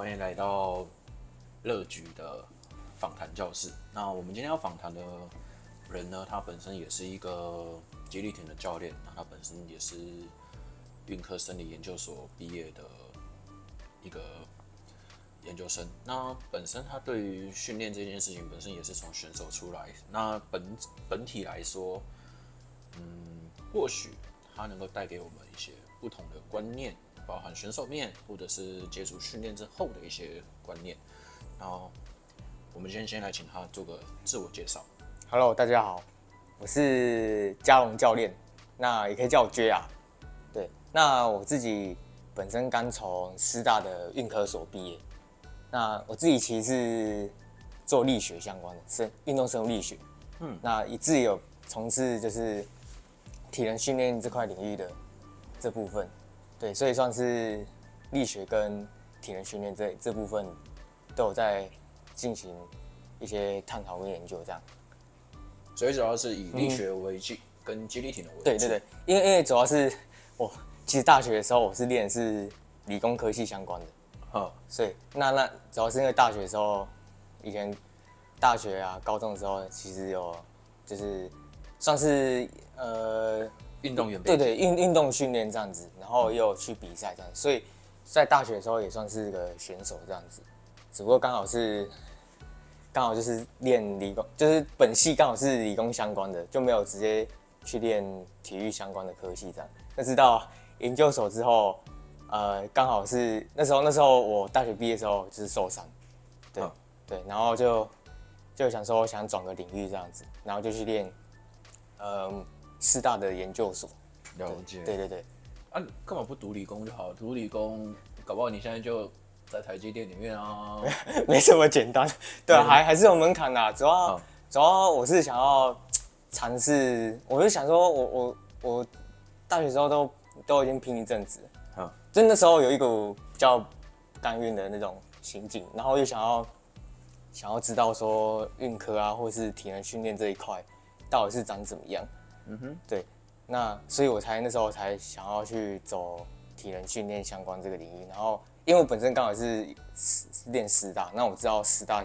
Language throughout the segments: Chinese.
欢迎来到乐举的访谈教室。那我们今天要访谈的人呢，他本身也是一个接力艇的教练，那他本身也是运科生理研究所毕业的一个研究生。那本身他对于训练这件事情，本身也是从选手出来。那本本体来说，嗯，或许他能够带给我们一些不同的观念。包含选手面，或者是接触训练之后的一些观念。然后，我们先先来请他做个自我介绍。Hello，大家好，我是嘉龙教练，那也可以叫我 J 啊。对，那我自己本身刚从师大的运科所毕业，那我自己其实是做力学相关的，是运动生物力学。嗯，那以自己有从事就是体能训练这块领域的这部分。对，所以算是力学跟体能训练这这部分都有在进行一些探讨跟研究，这样。所以主要是以力学为基，嗯、跟肌力体能为主。对对对，因为因为主要是我其实大学的时候我是练的是理工科系相关的，嗯，所以那那主要是因为大学的时候，以前大学啊高中的时候其实有就是算是呃。运动员对对运运动训练这样子，然后又去比赛这样子，所以在大学的时候也算是个选手这样子，只不过刚好是刚好就是练理工，就是本系刚好是理工相关的，就没有直接去练体育相关的科系这样。但是到研究所之后，呃，刚好是那时候那时候我大学毕业的时候就是受伤，对、嗯、对，然后就就想说想转个领域这样子，然后就去练，呃。师大的研究所，了解。对对对，啊，干嘛不读理工就好？读理工，搞不好你现在就在台积电里面啊。没这么简单，对啊，还还是有门槛的。主要、嗯、主要我是想要尝试，我就想说我我我大学时候都都已经拼一阵子，嗯，就那时候有一股比较甘愿的那种心境，然后又想要想要知道说运科啊，或是体能训练这一块到底是长怎么样。嗯哼，对，那所以我才那时候才想要去走体能训练相关这个领域，然后因为我本身刚好是练师大，那我知道师大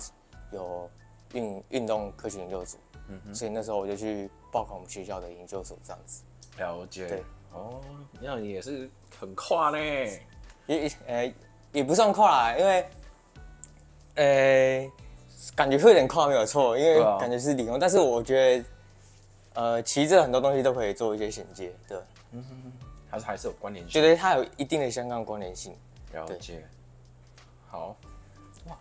有运运动科学研究组，嗯哼，所以那时候我就去报考我们学校的研究所这样子。了解，对，哦，那你也是很跨呢，也呃也不算跨啦，因为呃感觉会有点跨没有错，因为感觉是理工，但是我觉得。呃，其实很多东西都可以做一些衔接，对，嗯哼哼，还是还是有关联性，觉得它有一定的相关关联性。了解，好，哇，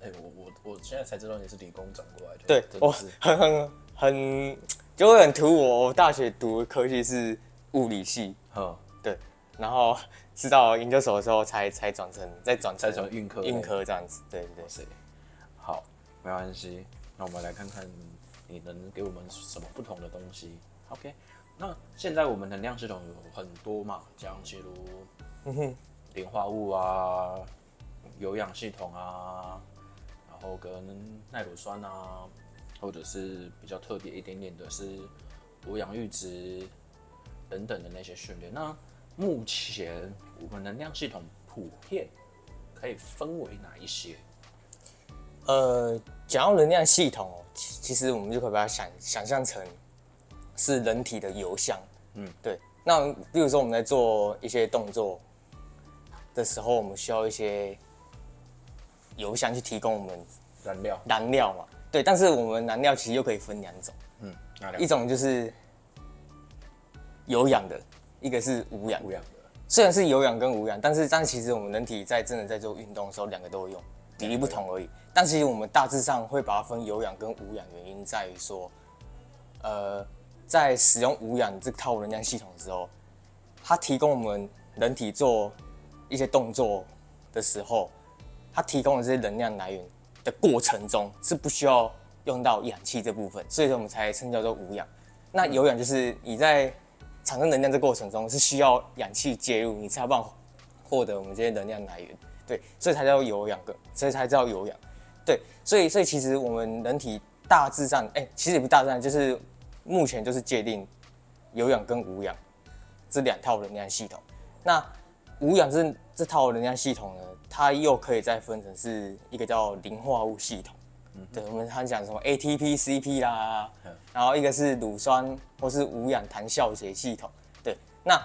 哎、欸，我我我现在才知道你是理工转过来的，对，我很很很就会很突兀，我大学读的科系是物理系，嗯，对，然后是到研究所的时候才才转成再转成运科运科这样子，对对对，好，没关系，那我们来看看。你能给我们什么不同的东西？OK，那现在我们能量系统有很多嘛，像例如碘化物啊、有氧系统啊，然后跟耐乳酸啊，或者是比较特别一点点的是无氧阈值等等的那些训练。那目前我们能量系统普遍可以分为哪一些？呃，讲到能量系统哦，其实我们就可以把它想想象成是人体的油箱。嗯，对。那比如说我们在做一些动作的时候，我们需要一些油箱去提供我们燃料。燃料嘛，对。但是我们燃料其实又可以分两种。嗯，哪两？一种就是有氧的，一个是无氧。无氧的。虽然是有氧跟无氧，但是但其实我们人体在真的在做运动的时候，两个都会用。比例不同而已，但其实我们大致上会把它分有氧跟无氧，原因在于说，呃，在使用无氧这套能量系统的时候，它提供我们人体做一些动作的时候，它提供的这些能量来源的过程中是不需要用到氧气这部分，所以说我们才称叫做无氧。那有氧就是你在产生能量这过程中是需要氧气介入，你才有办法获得我们这些能量来源。对，所以才叫有氧个，所以才叫有氧。对，所以所以其实我们人体大致上，哎、欸，其实也不大致上，就是目前就是界定有氧跟无氧这两套能量系统。那无氧这这套能量系统呢，它又可以再分成是一个叫磷化物系统。嗯，对，我们常讲什么 ATP、CP 啦，嗯、然后一个是乳酸或是无氧弹酵血系统。对，那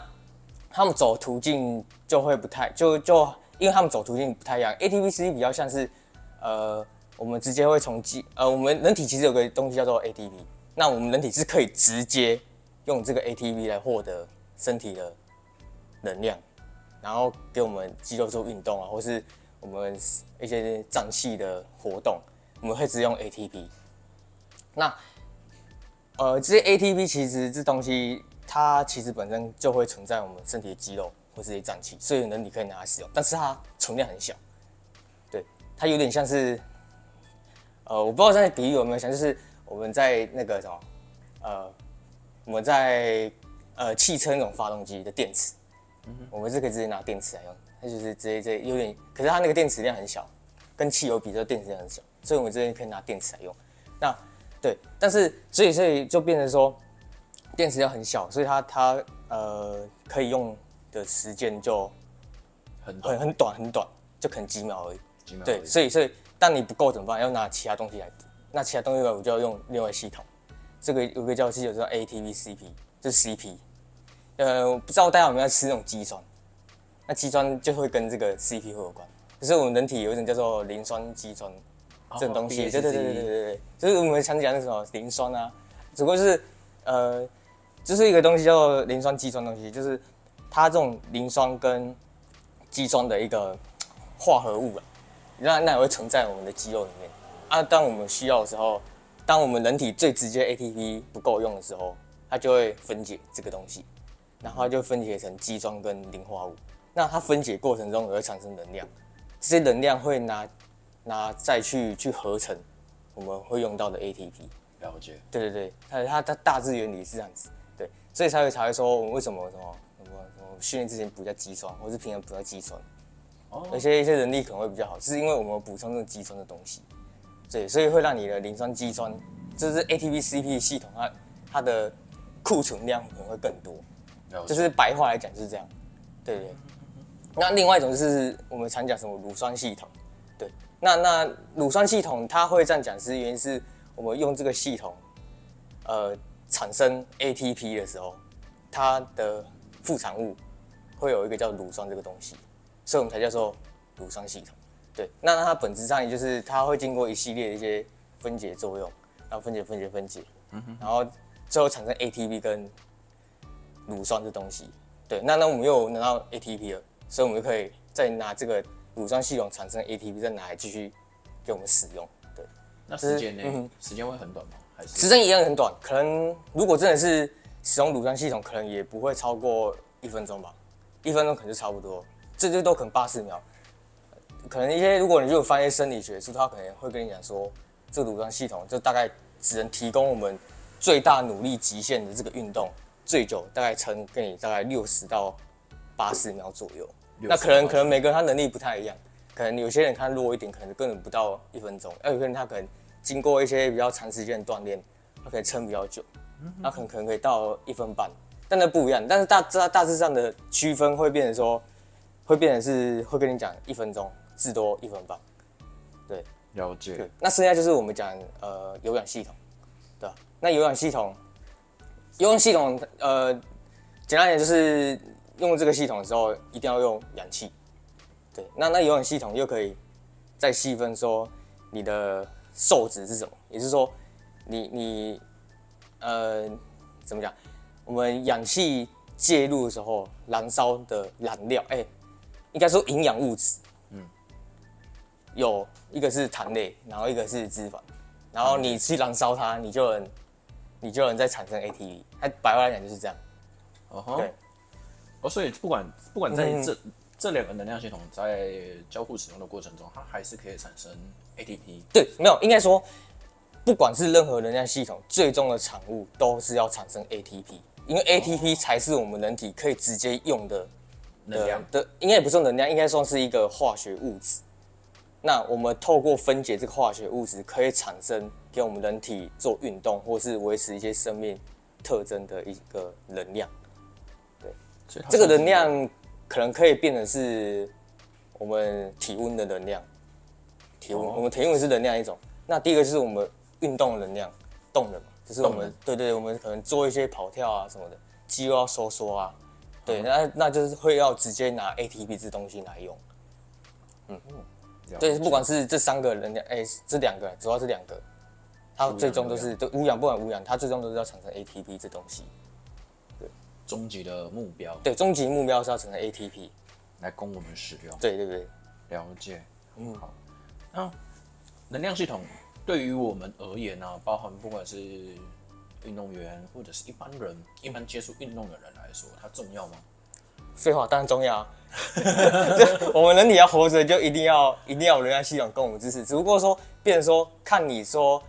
他们走途径就会不太就就，因为他们走途径不太一样。ATP、实际比较像是呃，我们直接会从肌呃，我们人体其实有个东西叫做 ATP，那我们人体是可以直接用这个 ATP 来获得身体的能量，然后给我们肌肉做运动啊，或是我们一些脏器的活动。我们会直接用 ATP，那呃，这些 ATP 其实这东西它其实本身就会存在我们身体的肌肉或是一些脏器，所以呢你可以拿来使用，但是它存量很小，对，它有点像是呃，我不知道在比喻有没有像，就是我们在那个什么呃，我们在呃汽车那种发动机的电池，我们是可以直接拿电池来用，它就是直接这有点，可是它那个电池量很小，跟汽油比，这电池量很小。所以我们这边可以拿电池来用，那对，但是所以所以就变成说，电池要很小，所以它它呃可以用的时间就很很很短很短，就可能几秒而已。几秒而已。对，所以所以当你不够怎么办？要拿其他东西来，那其他东西我就要用另外系统。这个有个叫系统叫 ATVCP，就是 CP。呃，我不知道大家有没有吃那种肌酸，那肌酸就会跟这个 CP 会有关。可是我们人体有一种叫做磷酸肌酸。这种东西，对对对对对对，就是我们常讲的什么磷酸啊，只不过是呃，就是一个东西叫做磷酸肌酸东西，就是它这种磷酸跟肌酸的一个化合物啊，那那也会存在我们的肌肉里面啊。当我们需要的时候，当我们人体最直接 ATP 不够用的时候，它就会分解这个东西，然后它就分解成肌酸跟磷化物。那它分解过程中也会产生能量，这些能量会拿。拿再去去合成，我们会用到的 ATP。了解。对对对，它它它大致原理是这样子，对，所以才会才会说我们为什么什么什么什么训练之前补一下肌酸，或是平常补一下肌酸，哦，而且一些人力可能会比较好，是因为我们补充这种肌酸的东西，对，所以会让你的磷酸肌酸，就是 ATP CP 系统它它的库存量可能会更多，就是白话来讲就是这样，对对。那另外一种就是我们常讲什么乳酸系统。对。那那乳酸系统它会这样讲，是原因是我们用这个系统，呃，产生 ATP 的时候，它的副产物会有一个叫乳酸这个东西，所以我们才叫做乳酸系统。对，那它本质上也就是它会经过一系列的一些分解作用，然后分解分解分解，嗯哼，然后最后产生 ATP 跟乳酸这东西。对，那那我们又拿到 ATP 了，所以我们就可以再拿这个。乳酸系统产生 ATP，再拿来继续给我们使用。对，那时间呢？嗯、时间会很短吗？还是时间一样很短？可能如果真的是使用乳酸系统，可能也不会超过一分钟吧。一分钟可能就差不多，这就都可能八十秒。可能一些如果你就有翻一些生理学书，他可能会跟你讲说，这个乳酸系统就大概只能提供我们最大努力极限的这个运动，最久大概撑给你大概六十到八十秒左右。那可能可能每个人他能力不太一样，可能有些人他弱一点，可能根本不到一分钟；，而有些人他可能经过一些比较长时间的锻炼，他可以撑比较久，那可能可能可以到一分半，但那不一样。但是大大大致上的区分会变成说，会变成是会跟你讲一分钟至多一分半，对，了解。对，那剩下就是我们讲呃有氧系统，对吧？那有氧系统，有氧系统呃简单点就是。用这个系统的时候，一定要用氧气。对，那那有氧系统又可以再细分说你的受值是什么，也就是说你，你你呃怎么讲？我们氧气介入的时候，燃烧的燃料，哎、欸，应该说营养物质，嗯，有一个是糖类，然后一个是脂肪，然后你去燃烧它，你就能你就能再产生 ATP。它白话来讲就是这样。哦吼。对。哦，所以不管不管在这、嗯、这两个能量系统在交互使用的过程中，它还是可以产生 ATP。对，没有，应该说，不管是任何能量系统，最终的产物都是要产生 ATP，因为 ATP 才是我们人体可以直接用的能量的，应该也不是能量，应该算是一个化学物质。那我们透过分解这个化学物质，可以产生给我们人体做运动或是维持一些生命特征的一个能量。对这个能量可能可以变成是我们体温的能量，体温，哦、我们体温也是能量一种。那第一个就是我们运动能量，动能嘛，就是我们对，对对，我们可能做一些跑跳啊什么的，肌肉要收缩啊，对，嗯、那那就是会要直接拿 ATP 这东西来用。嗯，对，不管是这三个能量，哎、欸，这两个主要是两个，它最终都是对无氧不管无氧，它最终都是要产生 ATP 这东西。对，终极的目标。对，终极目标是要产生 ATP 来供我们使用。对对对，了解。嗯，好。那能量系统对于我们而言呢、啊，包含不管是运动员或者是一般人，一般接触运动的人来说，它重要吗？废话，当然重要。啊 我们人体要活着，就一定要一定要有能量系统跟我们支持。只不过说，变成说，看你说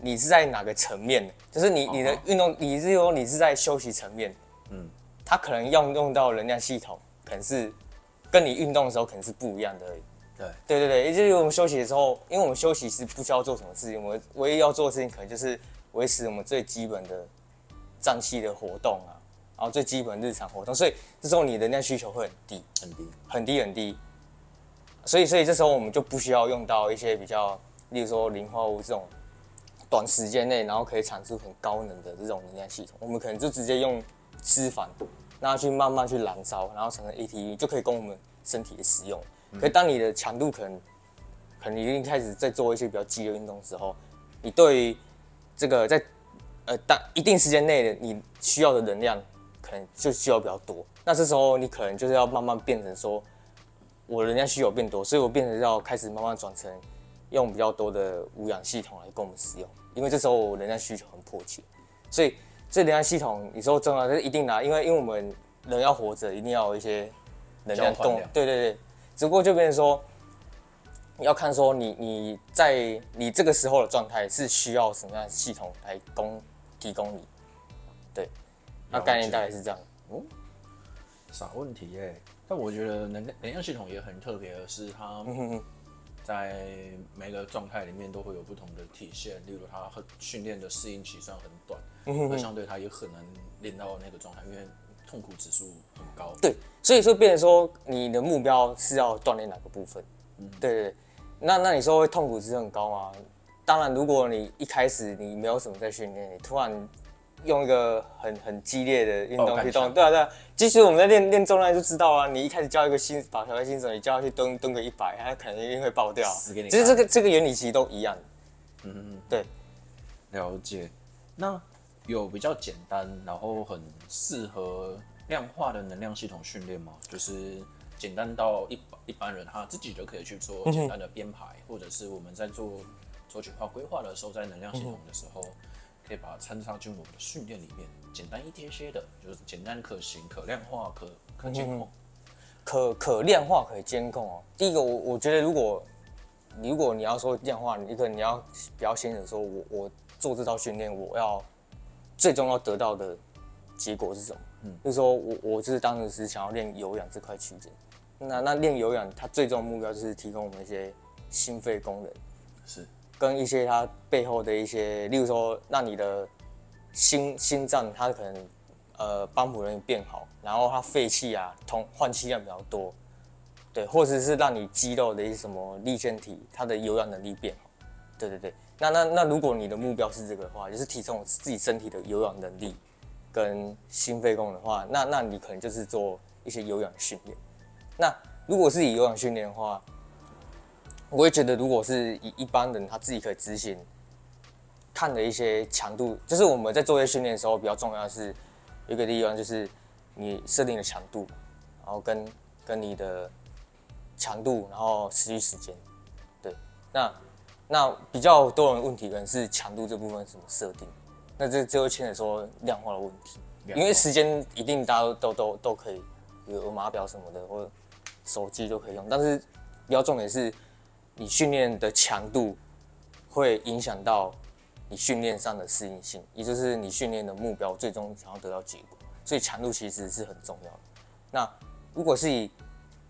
你是在哪个层面，就是你你的运动，你是说你是在休息层面，嗯，它可能用用到能量系统，可能是跟你运动的时候可能是不一样的而已。对对对对，也就是我们休息的时候，因为我们休息是不需要做什么事情，我们唯一要做的事情可能就是维持我们最基本的脏器的活动啊。然后最基本日常活动，所以这时候你的能量需求会很低，很低，很低很低。所以，所以这时候我们就不需要用到一些比较，例如说磷化物这种短时间内然后可以产出很高能的这种能量系统，我们可能就直接用脂肪，让它去慢慢去燃烧，然后产生 ATP 就可以供我们身体的使用。可是当你的强度可能，可能已经开始在做一些比较激烈运动的时候，你对于这个在呃当一定时间内的你需要的能量。可能就需要比较多，那这时候你可能就是要慢慢变成说，我能量需求变多，所以我变成要开始慢慢转成用比较多的无氧系统来供我们使用，因为这时候我能量需求很迫切，所以这能量系统你说重要，是一定拿，因为因为我们人要活着，一定要有一些能量供，对对对，只不过就变成说，你要看说你你在你这个时候的状态是需要什么样的系统来供提供你，对。那概念大概是这样哦，傻问题耶、欸。但我觉得能量能量系统也很特别的是，它在每个状态里面都会有不同的体现。例如，它很训练的适应期算很短，那相对它也很难练到那个状态，因为痛苦指数很高。对，所以说变成说你的目标是要锻炼哪个部分？嗯，对对对。那那你说会痛苦指数很高吗？当然，如果你一开始你没有什么在训练，你突然。用一个很很激烈的运动去动，对啊对啊。其实我们在练练重量就知道啊，你一开始教一个新把条新手，你教他去蹲蹲个一百，他肯定一定会爆掉。其实这个这个原理其实都一样。嗯嗯，对。了解。那有比较简单，然后很适合量化的能量系统训练吗？就是简单到一一般人他自己就可以去做简单的编排，或者是我们在做周期化规划的时候，在能量系统的时候。可以把它参照进我们的训练里面，简单一些些的，就是简单可行、可量化、可可监控，可可量化、可以监控哦。第一个，我我觉得，如果如果你要说量化，一个你要比较先的说，我我做这套训练，我要最终要得到的结果是什么？嗯，就是说我我就是当时是想要练有氧这块区间，那那练有氧，它最终的目标就是提供我们一些心肺功能，是。跟一些它背后的一些，例如说，让你的心心脏它可能呃帮浦能变好，然后它废气啊通换气量比较多，对，或者是让你肌肉的一些什么力线体它的有氧能力变好，对对对。那那那如果你的目标是这个的话，就是提升自己身体的有氧能力跟心肺功能的话，那那你可能就是做一些有氧训练。那如果是以有氧训练的话，我也觉得，如果是以一般人他自己可以执行，看的一些强度，就是我们在做一些训练的时候，比较重要的是一个地方，就是你设定的强度，然后跟跟你的强度，然后持续时间，对，那那比较多人问题可能是强度这部分怎么设定，那这这会牵扯说量化的问题，因为时间一定大家都都都都可以比如码表什么的，或者手机都可以用，但是比较重点是。你训练的强度会影响到你训练上的适应性，也就是你训练的目标最终想要得到结果，所以强度其实是很重要的。那如果是以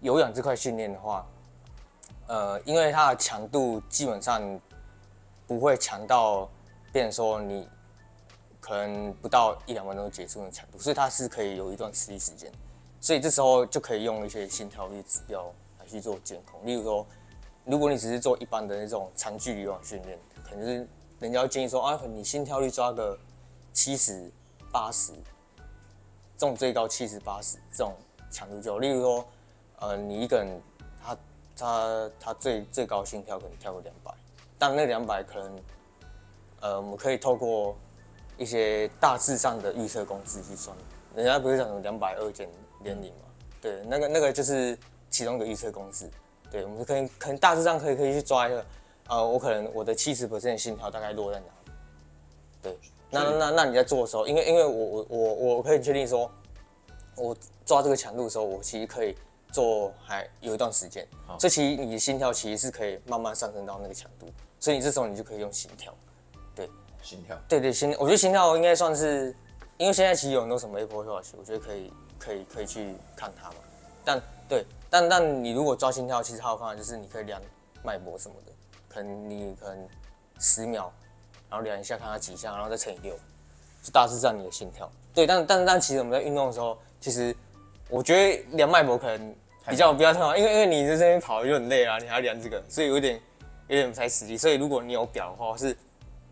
有氧这块训练的话，呃，因为它的强度基本上不会强到变成说你可能不到一两分钟结束的强度，所以它是可以有一段持续时间，所以这时候就可以用一些心跳率指标来去做监控。例如说，如果你只是做一般的那种长距离有氧训练，可能是人家会建议说啊，你心跳率抓个七十八十，这种最高七十八十这种强度就，例如说，呃，你一个人他他他最最高心跳可能跳个两百，但那两百可能，呃，我们可以透过一些大致上的预测公式去算。人家不是讲什么两百二减年龄嘛？对，那个那个就是其中一个预测公式。对，我们可以可能大致上可以可以去抓一个，呃，我可能我的七十 percent 心跳大概落在哪里？对，那那那那你在做的时候，因为因为我我我我可以确定说，我抓这个强度的时候，我其实可以做还有一段时间。好，所以其实你的心跳其实是可以慢慢上升到那个强度，所以你这时候你就可以用心跳。对，心跳。对对心，我觉得心跳应该算是。因为现在其实有很多什么 Apple Watch，我觉得可以可以可以去看它嘛。但对，但但你如果抓心跳，其实还有方法，就是你可以量脉搏什么的，可能你可能十秒，然后量一下看它几下，然后再乘以六，就大致上你的心跳。对，但但但其实我们在运动的时候，其实我觉得量脉搏可能比较比较重要，因为因为你在这边跑就很累啊，你还要量这个，所以有点有点不太实际。所以如果你有表的话，是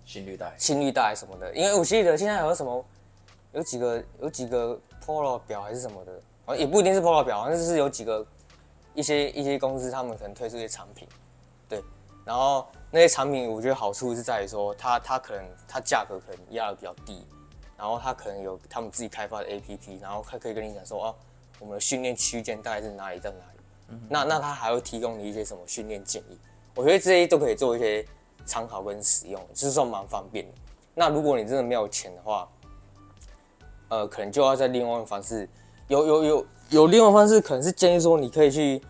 心率带、心率带什么的，因为我记得现在还有什么。有几个有几个 Polo 表还是什么的，好像也不一定是 Polo 表，好像是有几个一些一些公司他们可能推出一些产品，对，然后那些产品我觉得好处是在于说它它可能它价格可能压的比较低，然后它可能有他们自己开发的 APP，然后它可以跟你讲说哦，我们的训练区间大概是哪里到哪里，嗯、那那他还会提供你一些什么训练建议，我觉得这些都可以做一些参考跟使用，就是算蛮方便的。那如果你真的没有钱的话，呃，可能就要在另外一种方式，有有有有另外一方式，可能是建议说你可以去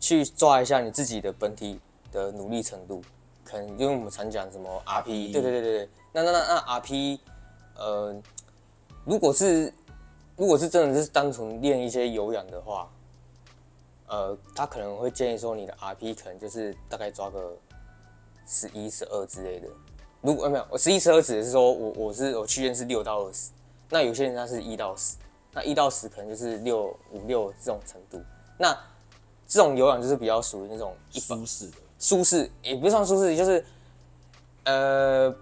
去抓一下你自己的本体的努力程度，可能因为我们常讲什么 RP，对对对对，那那那那 RP，呃，如果是如果是真的是单纯练一些有氧的话，呃，他可能会建议说你的 RP 可能就是大概抓个十一十二之类的，如果没有，我十一十二指的是说我我是我区间是六到二十。那有些人他是一到十，那一到十可能就是六五六这种程度。那这种有氧就是比较属于那种舒适的，舒适也不算舒适，就是呃，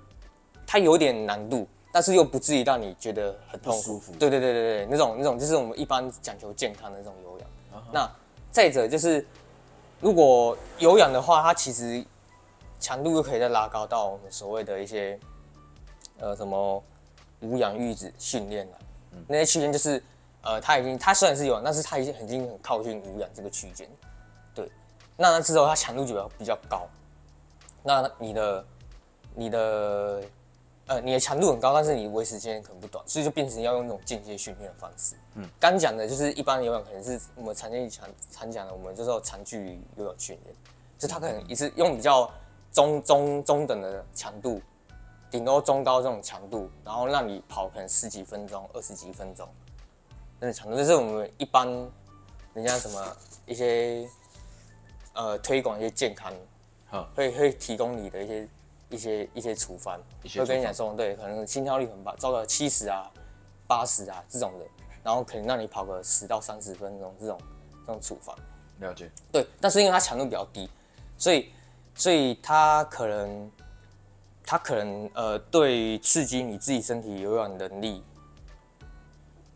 它有点难度，但是又不至于让你觉得很痛苦。舒服。对对对对对，那种那种就是我们一般讲求健康的那种有氧。Uh huh. 那再者就是，如果有氧的话，它其实强度又可以再拉高到我们所谓的一些呃什么。无氧阈值训练了，嗯、那些区间就是，呃，它已经，它虽然是有氧，但是它已经已经很靠近无氧这个区间，对。那之后它强度就比较比较高，那你的，你的，呃，你的强度很高，但是你维持时间可能不短，所以就变成要用那种间接训练的方式。嗯，刚讲的就是一般游泳可能是我们常见常常讲的，我们就是说长距离游泳训练，就他可能一次用比较中中中等的强度。顶多中高这种强度，然后让你跑可能十几分钟、二十几分钟，那种强度就是我们一般人家什么一些呃推广一些健康，好会会提供你的一些一些一些处方，会跟你讲说，对，可能心跳率很高，照个七十啊、八十啊这种的，然后可能让你跑个十到三十分钟这种这种处方。了解。对，但是因为它强度比较低，所以所以它可能。它可能呃，对刺激你自己身体有氧能力，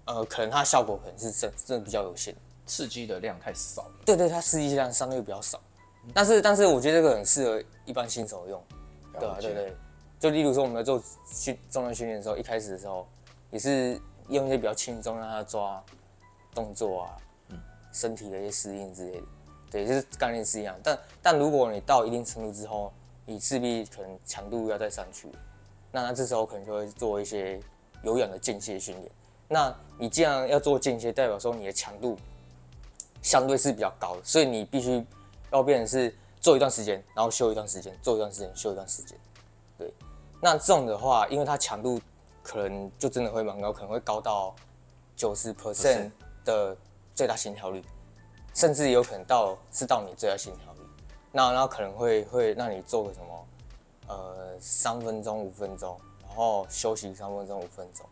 呃，可能它效果可能是真真的比较有限，刺激的量太少了。对对，它刺激量相对比较少，嗯、但是但是我觉得这个很适合一般新手用，解对啊对对，就例如说我们在做训重量训练的时候，一开始的时候也是用一些比较轻松让他抓动作啊，嗯，身体的一些适应之类的，对，就是概念是一样，但但如果你到一定程度之后。你势必可能强度要再上去，那他这时候可能就会做一些有氧的间歇训练。那你既然要做间歇，代表说你的强度相对是比较高的，所以你必须要变成是做一段时间，然后休一段时间，做一段时间，休一段时间。对，那这种的话，因为它强度可能就真的会蛮高，可能会高到九十 percent 的最大心跳率，甚至有可能到是到你最大心跳率。那那可能会会让你做个什么，呃，三分钟五分钟，然后休息三分钟五分钟，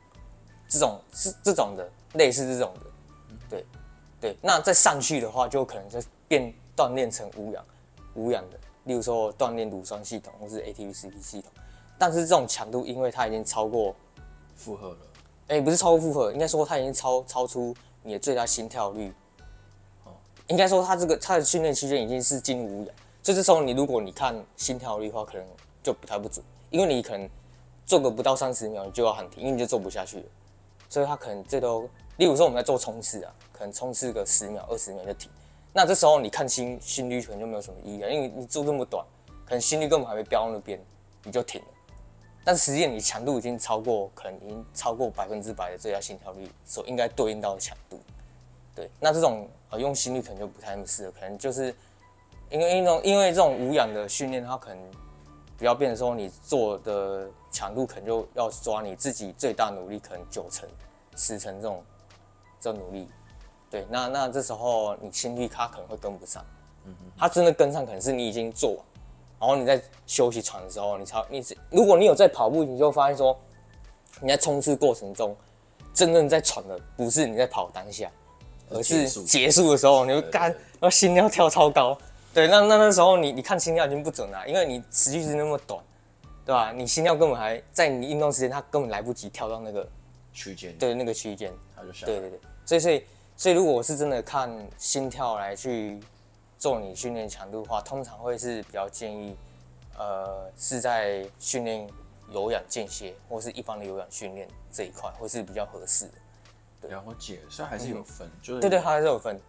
这种是这种的，类似这种的，对。对。那再上去的话，就可能就变锻炼成无氧无氧的，例如说锻炼乳酸系统或是 ATP-CP 系统，但是这种强度因为它已经超过负荷了，哎、欸，不是超过负荷，应该说它已经超超出你的最大心跳率。哦，应该说它这个它的训练区间已经是进入无氧，所以这时候你如果你看心跳率的话，可能就不太不准，因为你可能做个不到三十秒你就要喊停，因为你就做不下去了。所以它可能这都，例如说我们在做冲刺啊，可能冲刺个十秒、二十秒就停。那这时候你看心心率可能就没有什么意义了，因为你做这么短，可能心率根本还没飙到那边，你就停了。但实际你强度已经超过，可能已经超过百分之百的最佳心跳率所应该对应到的强度。对，那这种呃用心率可能就不太那么适合，可能就是因为因为因为这种无氧的训练，它可能比较变成说你做的强度可能就要抓你自己最大努力，可能九成、十成这种这努力。对，那那这时候你心率它可能会跟不上，嗯嗯，它真的跟上可能是你已经做完。然后你在休息喘的时候，你超你如果你有在跑步，你就发现说，你在冲刺过程中，真正在喘的不是你在跑当下，而是结束的时候，你会干，然后心跳跳超高。对，那那那时候你你看心跳已经不准了，因为你持续是那么短，对吧？你心跳根本还在你运动时间，它根本来不及跳到那个区间，对那个区间，它就下。对对对，所以所以所以如果我是真的看心跳来去。做你训练强度的话，通常会是比较建议，呃，是在训练有氧间歇或是一般的有氧训练这一块，会是比较合适的。对，然后解，所以还是有分，嗯、就是对对，还是有分，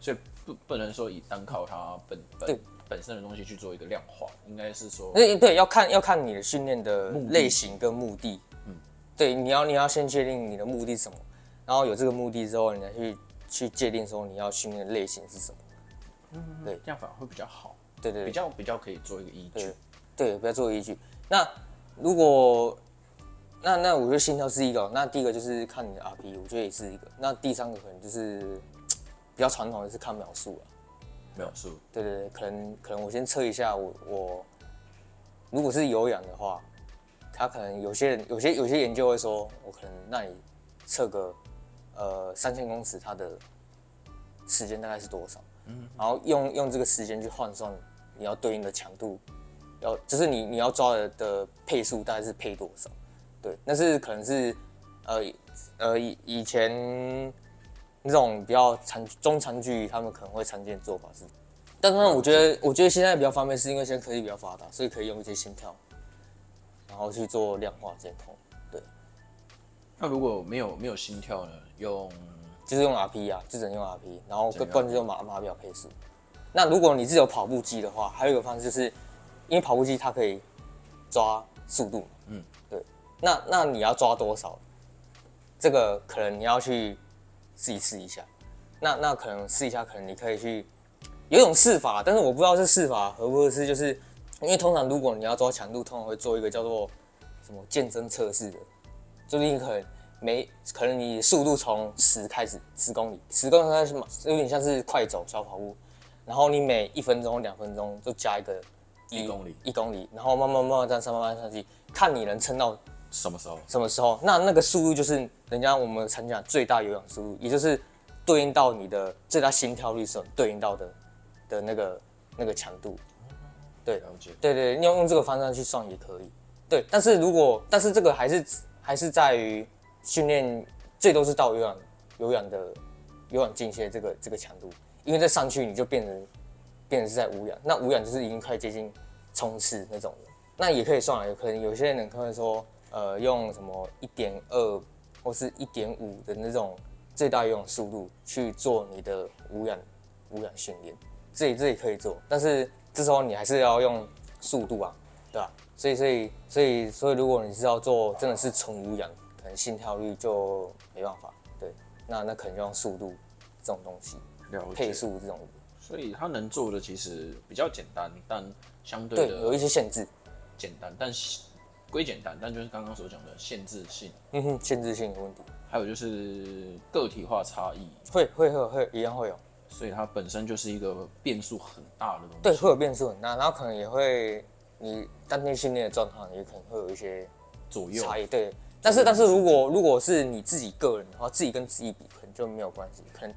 所以不不能说以单靠它本本本身的东西去做一个量化，应该是说，对对，要看要看你的训练的类型跟目的，嗯，对，你要你要先确定你的目的是什么，然后有这个目的之后，你再去去界定说你要训练的类型是什么。嗯，对，这样反而会比较好。对对，对，比较比较可以做一个依据。对，对，比较做依据。那如果那那我觉得心跳是一个，那第一个就是看你的 RP，我觉得也是一个。那第三个可能就是比较传统的是看秒数了。秒数。对对对，可能可能我先测一下我我如果是有氧的话，他可能有些人有些有些研究会说，我可能那你测个呃三千公尺，它的。时间大概是多少？嗯，然后用用这个时间去换算你要对应的强度，要就是你你要抓的的配速大概是配多少？对，那是可能是呃呃以以前那种比较长中长距离他们可能会常见的做法是，但是我觉得我觉得现在比较方便，是因为现在科技比较发达，所以可以用一些心跳，然后去做量化监控。对，那如果没有没有心跳呢？用就是用 RP 啊，就只能用 RP，然后跟关键用码码表配速。那如果你是有跑步机的话，还有一个方式就是，因为跑步机它可以抓速度，嗯，对。那那你要抓多少？这个可能你要去自己试一下。那那可能试一下，可能你可以去有一种试法，但是我不知道是试法合不合适，就是因为通常如果你要抓强度，通常会做一个叫做什么健身测试的，就是你可能。没可能，你速度从十开始，十公里，十公里开始嘛，有点像是快走小跑步，然后你每一分钟、两分钟就加一个一公里，一公里，然后慢慢慢慢这样上，慢慢上去，看你能撑到什么时候？什么时候？那那个速度就是人家我们常讲最大有氧速度，也就是对应到你的最大心跳率是对应到的的那个那个强度。对，了解。对对，要用这个方向去算也可以。对，但是如果但是这个还是还是在于。训练最多是到有氧有氧的有氧间歇这个这个强度，因为再上去你就变成变成是在无氧，那无氧就是已经快接近冲刺那种的，那也可以算了，有可能有些人可能说，呃，用什么一点二或是一点五的那种最大有氧速度去做你的无氧无氧训练，这也这也可以做，但是这时候你还是要用速度啊，对吧？所以所以所以所以如果你是要做真的是纯无氧。心跳率就没办法，对，那那可能就用速度这种东西，配速这种，所以它能做的其实比较简单，但相对的对有一些限制，简单，但归简单，但就是刚刚所讲的限制性，嗯哼，限制性的问题，还有就是个体化差异，会会会会一样会有，所以它本身就是一个变数很大的东西，对，会有变数很大，然后可能也会你当天训练的状况也可能会有一些左右差异，对。但是，但是如果如果是你自己个人的话，自己跟自己比，可能就没有关系。可能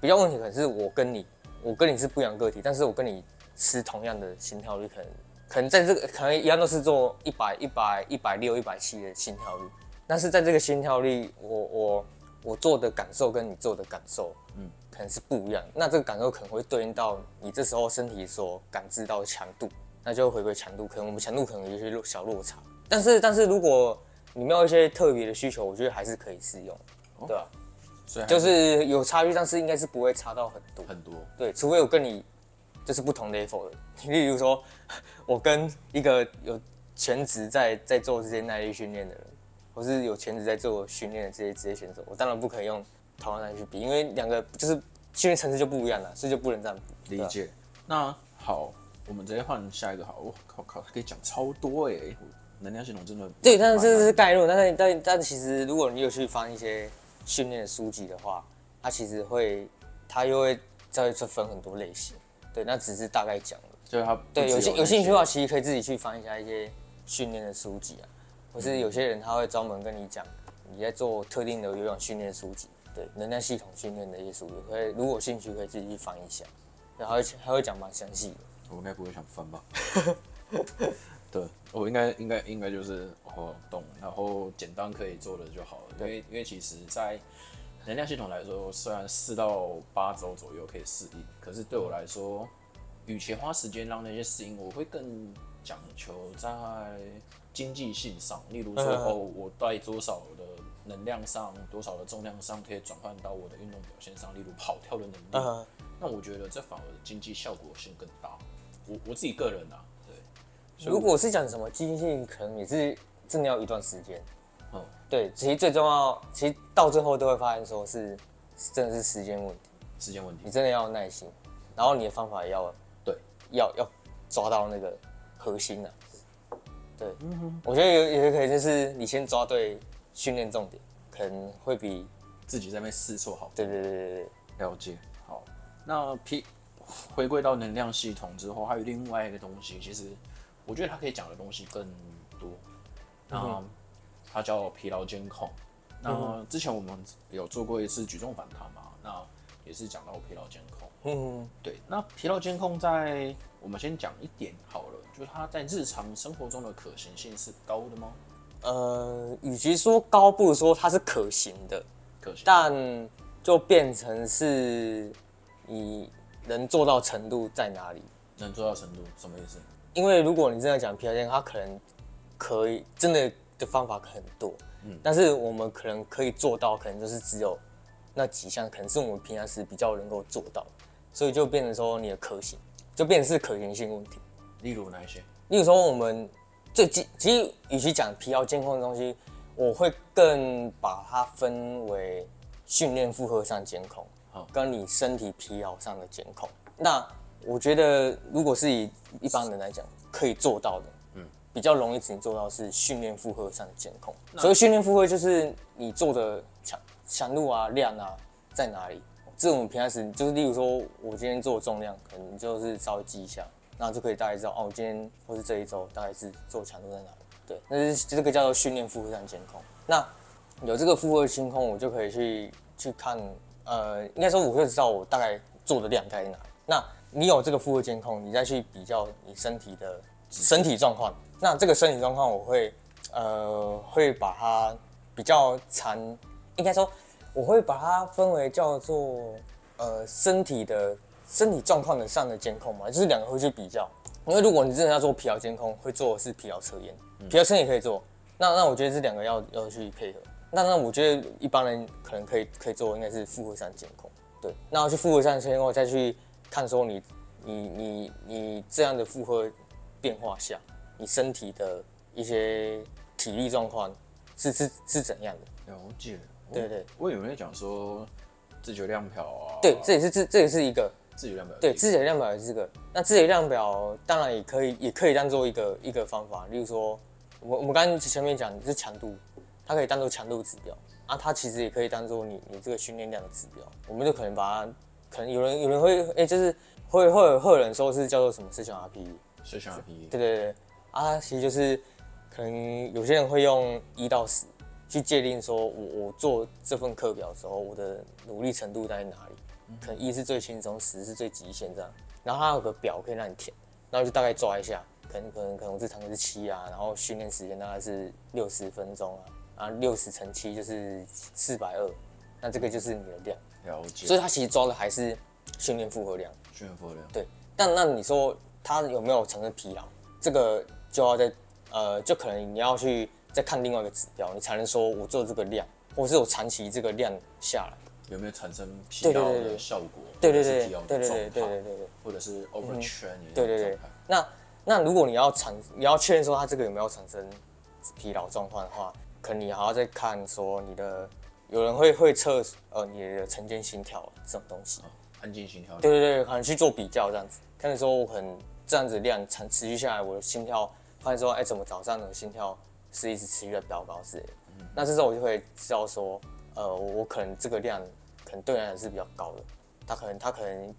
比较问题可能是我跟你，我跟你是不一样个体，但是我跟你吃同样的心跳率，可能可能在这个可能一样都是做一百一百一百六一百七的心跳率，但是在这个心跳率，我我我做的感受跟你做的感受，嗯，可能是不一样。那这个感受可能会对应到你这时候身体所感知到的强度，那就会回归强度，可能我们强度可能有些小落差。但是但是如果你没有一些特别的需求，我觉得还是可以适用，对吧？所以就是有差距，但是应该是不会差到很多很多。对，除非我跟你就是不同 level 的。例如说，我跟一个有全职在在做这些耐力训练的人，或是有全职在做训练的这些职业选手，我当然不可以用同样来去比，因为两个就是训练层次就不一样了，所以就不能这样比。理解。那好，我们直接换下一个好。我靠靠，可以讲超多哎、欸。能量系统真的对，但是这是概论，但是但但其实如果你有去翻一些训练的书籍的话，它其实会，它又会再分很多类型。对，那只是大概讲了。就是它对有兴有兴趣的话，其实可以自己去翻一下一些训练的书籍啊，或是有些人他会专门跟你讲你在做特定的有氧训练书籍，对，能量系统训练的一些书籍，可以如果有兴趣可以自己去翻一下，然后还会讲蛮详细的。我应该不会想翻吧？对，我应该应该应该就是哦懂，然后简单可以做的就好了。因为因为其实，在能量系统来说，虽然四到八周左右可以适应，可是对我来说，与其花时间让那些适应，我会更讲求在经济性上。例如说，哦，我带多少的能量上，多少的重量上，可以转换到我的运动表现上，例如跑跳的能力。那我觉得这反而经济效果性更大。我我自己个人啊。如果是讲什么积极性，可能也是真的要一段时间。嗯，对，其实最重要，其实到最后都会发现说是真的是时间问题，时间问题。你真的要有耐心，然后你的方法也要对，要要抓到那个核心啊。对，我觉得有有可能就是你先抓对训练重点，可能会比自己在那边试错好。对对对对对，了解。好，那 P 回归到能量系统之后，还有另外一个东西，其实。我觉得他可以讲的东西更多，那他叫疲劳监控。那之前我们有做过一次举重反弹嘛，那也是讲到疲劳监控。嗯，对。那疲劳监控在我们先讲一点好了，就是它在日常生活中的可行性是高的吗？呃，与其说高，不如说它是可行的。可行。但就变成是你能做到程度在哪里？能做到程度什么意思？因为如果你真的讲疲劳监控，它可能可以真的的方法很多，嗯，但是我们可能可以做到，可能就是只有那几项，可能是我们平常时比较能够做到，所以就变成说你的可行，就变成是可行性问题。例如哪一些？例如说我们最基，其实与其讲疲劳监控的东西，我会更把它分为训练负荷上监控，好，跟你身体疲劳上的监控。那我觉得，如果是以一般人来讲，可以做到的，嗯，比较容易只能做到是训练负荷上的监控。所以训练负荷就是你做的强强度啊、量啊在哪里。这种平常时就是，例如说我今天做重量，可能就是稍微记一下，那就可以大概知道哦，我今天或是这一周大概是做强度在哪里。对，那是这个叫做训练负荷上监控。那有这个负荷监控，我就可以去去看，呃，应该说我会知道我大概做的量在哪里。那你有这个负荷监控，你再去比较你身体的身体状况。那这个身体状况，我会呃会把它比较残，应该说我会把它分为叫做呃身体的身体状况的上的监控嘛，就是两个会去比较。因为如果你真的要做疲劳监控，会做的是疲劳测验，疲劳测验也可以做。那那我觉得这两个要要去配合。那那我觉得一般人可能可以可以做，应该是负荷上监控。对，那要去负荷上监控再去。看说你你你你这样的负荷变化下，你身体的一些体力状况是是是怎样的？了解。对对，我以为在讲说自觉量表啊。对，这也是这这也是一个自觉量表。对，自觉量表也是这个。那自觉量表当然也可以也可以当做一个一个方法，例如说我我们刚刚前面讲的是强度，它可以当做强度指标啊，它其实也可以当做你你这个训练量的指标，我们就可能把它。可能有人有人会哎、欸，就是会会会有人说是叫做什么四项 RPE，四项 RPE，对对对，啊，其实就是可能有些人会用一到十去界定说我我做这份课表的时候，我的努力程度在哪里。可能一是最轻松，十是最极限这样。然后它有个表可以让你填，然后就大概抓一下，可能可能可能这堂课是七啊，然后训练时间大概是六十分钟啊，啊六十乘七就是四百二，那这个就是你的量。了解。所以他其实抓的还是训练负荷量。训练负荷量。对。但那你说他有没有产生疲劳？这个就要在呃，就可能你要去再看另外一个指标，你才能说我做这个量，或是我长期这个量下来。有没有产生疲劳的效果？对对对对对对对对对对，或者是 overtraining？对对对。那那如果你要产你要确认说他这个有没有产生疲劳状况的话，可能你还要再看说你的有人会会测呃你的晨间心跳这种东西，安静心跳。对对对，可能去做比较这样子，看你说我可能这样子量长持续下来，我的心跳发现说哎怎么早上的心跳是一直持续的飙高之类的，那这时候我就会知道说。呃，我可能这个量可能对人来是比较高的，他可能他可能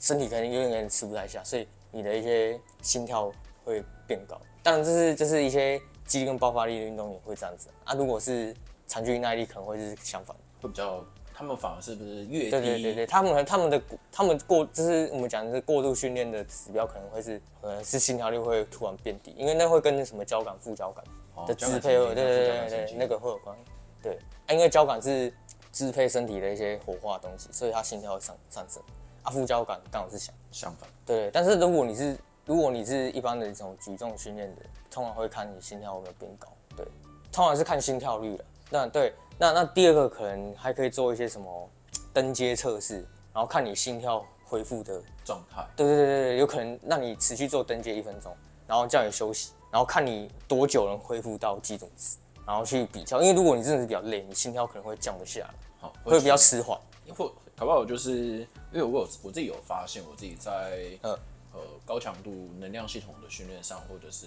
身体可能有点吃不太下，所以你的一些心跳会变高。当然这是这是一些肌力跟爆发力的运动员会这样子啊。如果是长距离耐力，可能会是相反，会比较他们反而是不是越低？对对对对，他们他们的他们过就是我们讲的是过度训练的指标，可能会是可能是心跳率会突然变低，因为那会跟什么交感副交感的支配，对对对对对，那个会有关。对，因为交感是支配身体的一些活化的东西，所以他心跳会上上升。啊，副交感刚好是相相反。对，但是如果你是如果你是一般的这种举重训练的，通常会看你心跳有没有变高。对，通常是看心跳率的。那对，那那第二个可能还可以做一些什么登阶测试，然后看你心跳恢复的状态。对对对对，有可能让你持续做登阶一分钟，然后叫你休息，然后看你多久能恢复到基准值。然后去比较，因为如果你真的是比较累，你心跳可能会降不下来，好，会比较迟缓。或搞不好就是因为我有我自己有发现，我自己在呃呃高强度能量系统的训练上，或者是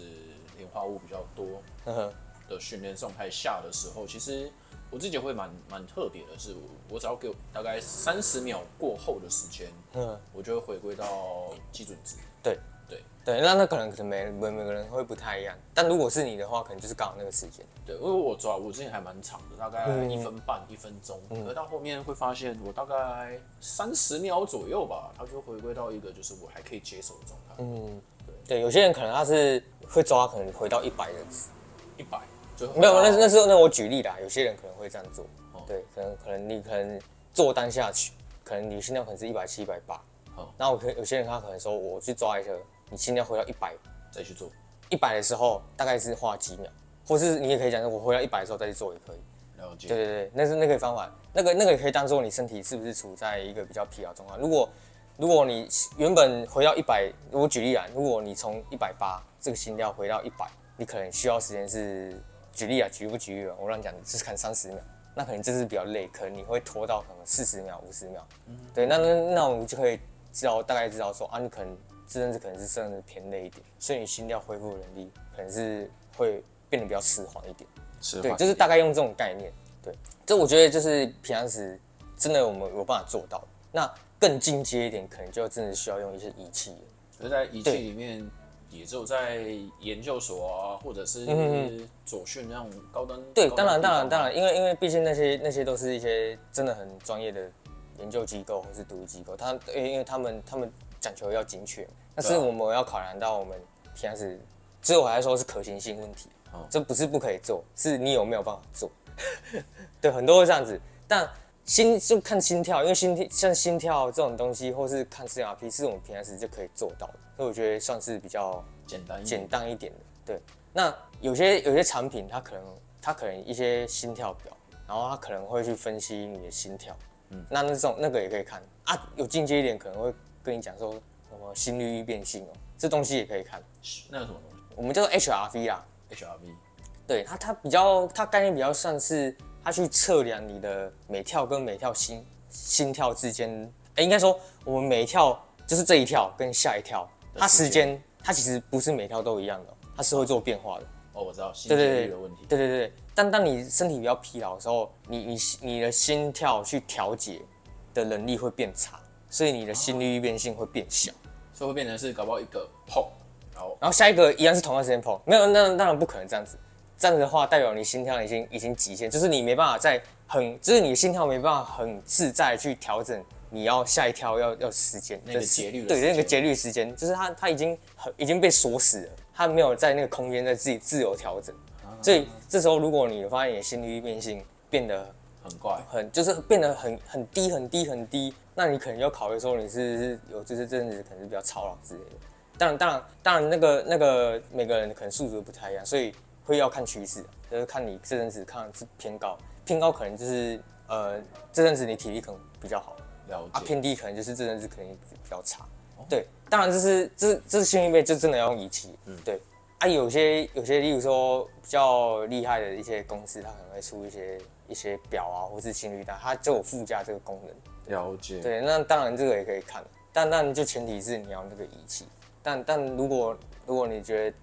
磷化物比较多的训练状态下的时候，其实我自己会蛮蛮特别的是，我只要给我大概三十秒过后的时间，嗯，我就会回归到基准值。对。对对，那那可能可能每每每个人会不太一样，但如果是你的话，可能就是刚好那个时间。对，因为我抓我之前还蛮长的，大概一分半、嗯、一分钟，可到后面会发现我大概三十秒左右吧，它就回归到一个就是我还可以接受的状态。嗯，对对，有些人可能他是会抓，可能回到一百的值，一百就没有，那那是那我举例啦，有些人可能会这样做。哦、对，可能可能你可能做单下去，可能你心跳可能是一百七、一百八。好，那我可有些人他可能说我去抓一下。你心跳回到一百再去做，一百的时候大概是花几秒，或是你也可以讲说，我回到一百的时候再去做也可以。了解。对对对，那是那个方法，那个那个也可以当做你身体是不是处在一个比较疲劳状况。如果如果你原本回到一百，我举例啊，如果你从一百八这个心跳回到一百，你可能需要时间是举例啊，举不举例啊？我乱讲，就是看三十秒，那可能这是比较累，可能你会拖到可能四十秒、五十秒。嗯。对，那那那我们就可以知道大概知道说啊，你可能。甚至可能是真的偏累一点，所以你心跳恢复能力可能是会变得比较迟缓一点。是，对，就是大概用这种概念。对，这我觉得就是平常时真的我们有办法做到。那更进阶一点，可能就真的需要用一些仪器。就在仪器里面，也只有在研究所啊，或者是左训那种高端。对，当然，当然，当然，因为因为毕竟那些那些都是一些真的很专业的研究机构或是独立机构，他因因为他们他们讲求要精确。但是我们要考量到我们平常时，对我来说是可行性问题，哦，这不是不可以做，是你有没有办法做。对，很多会这样子，但心就看心跳，因为心跳像心跳这种东西，或是看 CRP，是我们平常时就可以做到的，所以我觉得算是比较简单简单一点的。对，那有些有些产品，它可能它可能一些心跳表，然后它可能会去分析你的心跳，嗯，那那种那个也可以看啊，有进阶一点可能会跟你讲说。什么心率易变性哦，这东西也可以看。那有什么东西？我们叫做 HRV 啊。HRV，对它，它比较，它概念比较像是它去测量你的每跳跟每跳心心跳之间。哎、欸，应该说我们每一跳就是这一跳跟下一跳，它时间它其实不是每跳都一样的，它是会做变化的。哦，我知道，心率有问题。对对对对，但当你身体比较疲劳的时候，你你你的心跳去调节的能力会变差，所以你的心率易变性会变小。所以会变成是搞不好一个砰，然后然后下一个一样是同样时间砰，没有，那当然不可能这样子。这样子的话，代表你心跳已经已经极限，就是你没办法在很，就是你的心跳没办法很自在去调整你要下一跳要要时间，那个节律对那个节律时间，就是它它已经很已经被锁死了，它没有在那个空间在自己自由调整，啊、所以这时候如果你发现你的心率变性变得很怪，很就是变得很很低很低很低，那你可能要考虑说你是是有就是这阵子可能是比较操劳之类的。当然当然当然那个那个每个人可能素质不太一样，所以会要看趋势，就是看你这阵子看是偏高，偏高可能就是呃这阵子你体力可能比较好，了解。啊偏低可能就是这阵子可能比较差。哦、对，当然这是这这是心率计，就真的要用仪器。嗯，对。啊有些有些例如说比较厉害的一些公司，它可能会出一些一些表啊，或是心率单，它就有附加这个功能。了解。对，那当然这个也可以看，但但就前提是你要那个仪器。但但如果如果你觉得嗯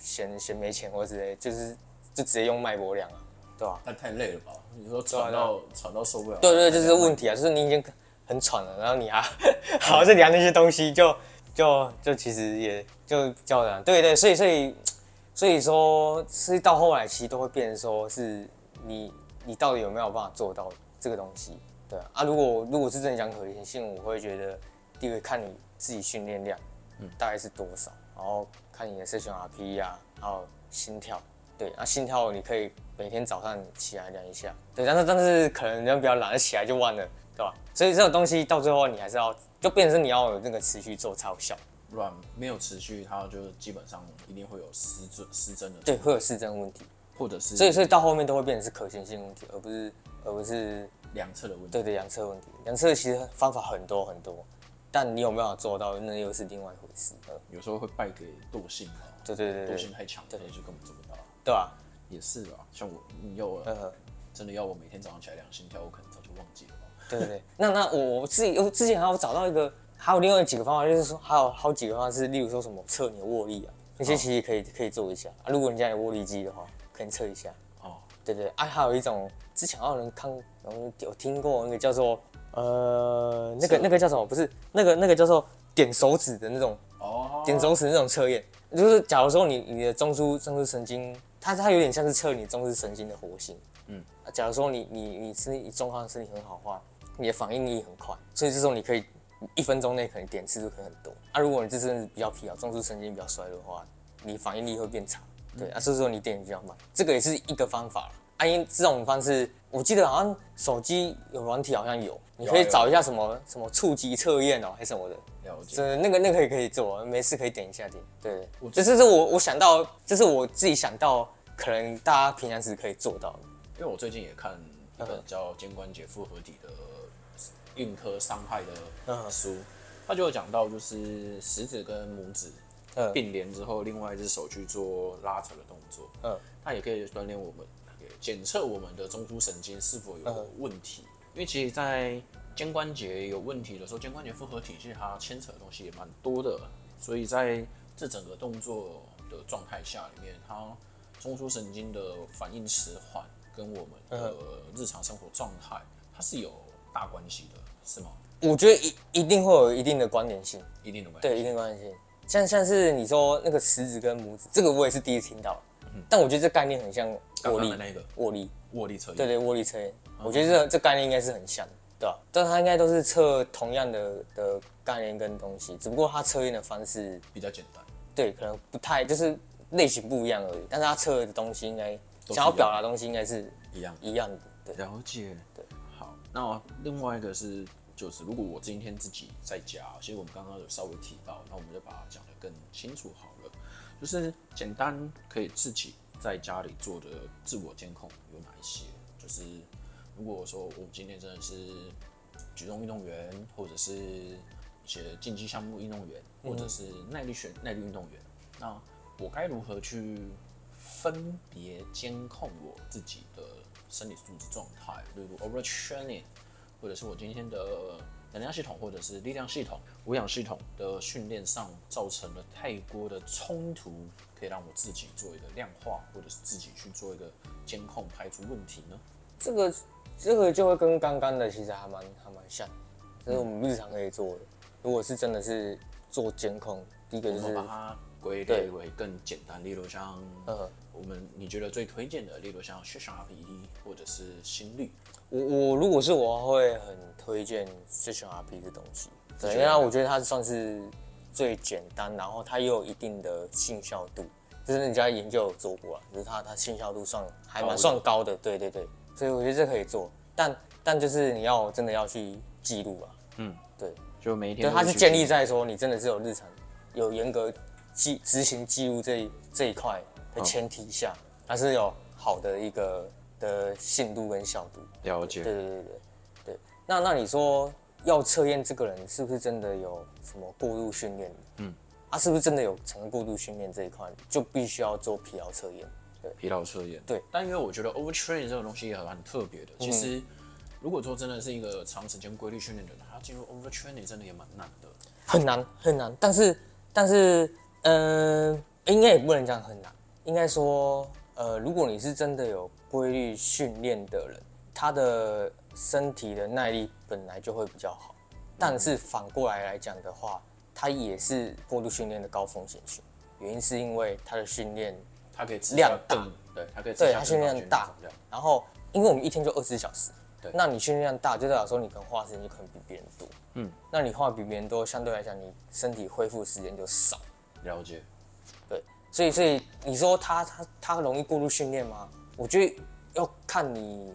嫌嫌没钱或者之类，就是就直接用脉搏量啊，对吧？那太累了吧？你说喘到喘到受不了。对对，就是问题啊，就是你已经很喘了，然后你还 好像量那些东西就，就就就其实也就叫这样。对对，所以所以所以说，所以到后来其实都会变成说是你你到底有没有办法做到这个东西？对啊，啊如果如果是真的讲可行性，我会觉得第一个看你自己训练量。嗯，大概是多少？然后看你的社群 RPE 啊，还有心跳。对，那、啊、心跳你可以每天早上起来量一下。对，但是但是可能人比较懒得起来就忘了，对吧？所以这种东西到最后你还是要，就变成是你要有那个持续做才有效。软没有持续，它就基本上一定会有失真失真的。对，会有失真问题，或者是所以所以到后面都会变成是可行性问题，而不是而不是两侧的问题。对对，量测问题，两侧其实方法很多很多。但你有没有做到，那又是另外一回事。有时候会败给惰性啊。对对对，惰性太强，对，就根本做不到。对啊，也是啊。像我，你要我真的要我每天早上起来量心跳，我可能早就忘记了。对对对。那那我我自己，我之前还有找到一个，还有另外几个方法，就是说还有好几个方法是，例如说什么测你的握力啊，那些其实可以可以做一下啊。如果你家有握力机的话，可以测一下。哦。对对啊，还有一种之前好像看，有听过那个叫做。呃，那个那个叫什么？不是那个那个叫做点手指的那种哦，点手指那种测验，就是假如说你你的中枢中枢神经，它它有点像是测你中枢神经的活性。嗯，假如说你你你身体状况身体很好的话，你的反应力很快，所以这时候你可以一分钟内可能点次数可能很多。啊，如果你这阵子比较疲劳，中枢神经比较衰弱的话，你反应力会变差。对啊，所以说你点比较慢，这个也是一个方法。啊，因这种方式，我记得好像手机有软体，好像有，你可以找一下什么什么触及测验哦，还是什么的。了解。真的，那个那个也可以做，没事可以点一下点。对，这是是我我想到，这是我自己想到，可能大家平常时可以做到的。因为我最近也看一本叫《肩关节复合体的运科伤害》的书，他就有讲到，就是食指跟拇指并联之后，另外一只手去做拉扯的动作，嗯，它也可以锻炼我们。检测我们的中枢神经是否有问题，因为其实，在肩关节有问题的时候，肩关节复合体其实它牵扯的东西也蛮多的，所以在这整个动作的状态下里面，它中枢神经的反应迟缓跟我们的日常生活状态，它是有大关系的，是吗？我觉得一一定会有一定的关联性，一定的关系，对，一定关联性。像像是你说那个食指跟拇指，这个我也是第一次听到。但我觉得这概念很像握力，那个。握力，握力测验，对对，握力测验，我觉得这这概念应该是很像，对吧？但它应该都是测同样的的概念跟东西，只不过它测验的方式比较简单，对，可能不太就是类型不一样而已，但是它测的东西应该想要表达的东西应该是一样一样的，对，了解，对，好，那另外一个是就是如果我今天自己在家，其实我们刚刚有稍微提到，那我们就把它讲得更清楚好了。就是简单可以自己在家里做的自我监控有哪一些？就是如果说我今天真的是举重运动员，或者是一些竞技项目运动员，或者是耐力选耐力运动员，那我该如何去分别监控我自己的身体素质状态？例如 overtraining，或者是我今天的。能量系统或者是力量系统、无氧系统的训练上造成了太多的冲突，可以让我自己做一个量化，或者是自己去做一个监控，排除问题呢？这个这个就会跟刚刚的其实还蛮还蛮像，这是我们日常可以做的。如果是真的是做监控，第一个就是把它归类为更简单，例如像呃我们你觉得最推荐的，例如像血小 RPE 或者是心率。我我如果是我会很推荐 Session RP 这东西，对，因为我觉得它算是最简单，然后它又有一定的信效度，就是人家研究有做过啊，就是它它信效度算还蛮算高的，对对对，所以我觉得这可以做，但但就是你要真的要去记录啊，嗯，对，就每一天，对，它是建立在说你真的是有日常有严格记执行记录这一这一块的前提下，它是有好的一个。的信度跟效度了解，对对对对对。那那你说要测验这个人是不是真的有什么过度训练？嗯，啊，是不是真的有成过度训练这一块，就必须要做疲劳测验。对，疲劳测验。对，但因为我觉得 overtraining 这个东西也很很特别的。其实，如果说真的是一个长时间规律训练的人，他进入 overtraining 真的也蛮难的。很难很难，但是但是，嗯、呃，应该也不能讲很难，应该说，呃，如果你是真的有。规律训练的人，他的身体的耐力本来就会比较好，但是反过来来讲的话，他也是过度训练的高风险群。原因是因为他的训练，他可以量大，对，它可以对它训练量大，然后因为我们一天就二十四小时，对，那你训练量大，就代表说你可能花时间就可能比别人多，嗯，那你花比别人多，相对来讲你身体恢复时间就少。了解，对，所以所以你说他他他容易过度训练吗？我觉得要看你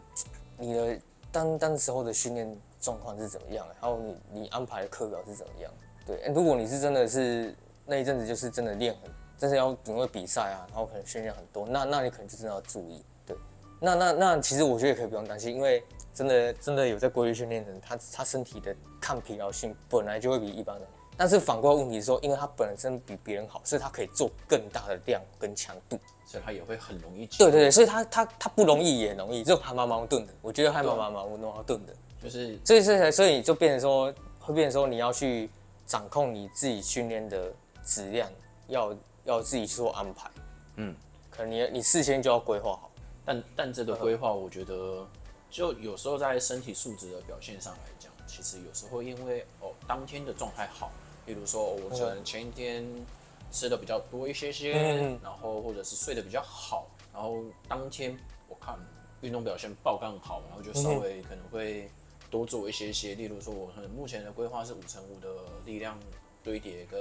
你的当当时候的训练状况是怎么样，还有你你安排的课表是怎么样。对，如果你是真的是那一阵子就是真的练很，真是要因为比赛啊，然后可能训练很多，那那你可能就真的要注意。对，那那那其实我觉得也可以不用担心，因为真的真的有在规律训练的人，他他身体的抗疲劳性本来就会比一般人。但是反过来问题是说，因为他本身比别人好，所以他可以做更大的量跟强度，所以他也会很容易。对对对，所以他他他不容易也容易，就还蛮矛盾的。我觉得还蛮蛮蛮矛盾的，就是所以所以所以就变成说，会变成说你要去掌控你自己训练的质量，要要自己去做安排。嗯，可能你你事先就要规划好。但但这个规划，我觉得就有时候在身体素质的表现上来讲，其实有时候因为哦当天的状态好。比如说，我可能前一天吃的比较多一些些，嗯、然后或者是睡得比较好，然后当天我看运动表现爆干好，然后就稍微可能会多做一些些。例如说，我可能目前的规划是五乘五的力量堆叠跟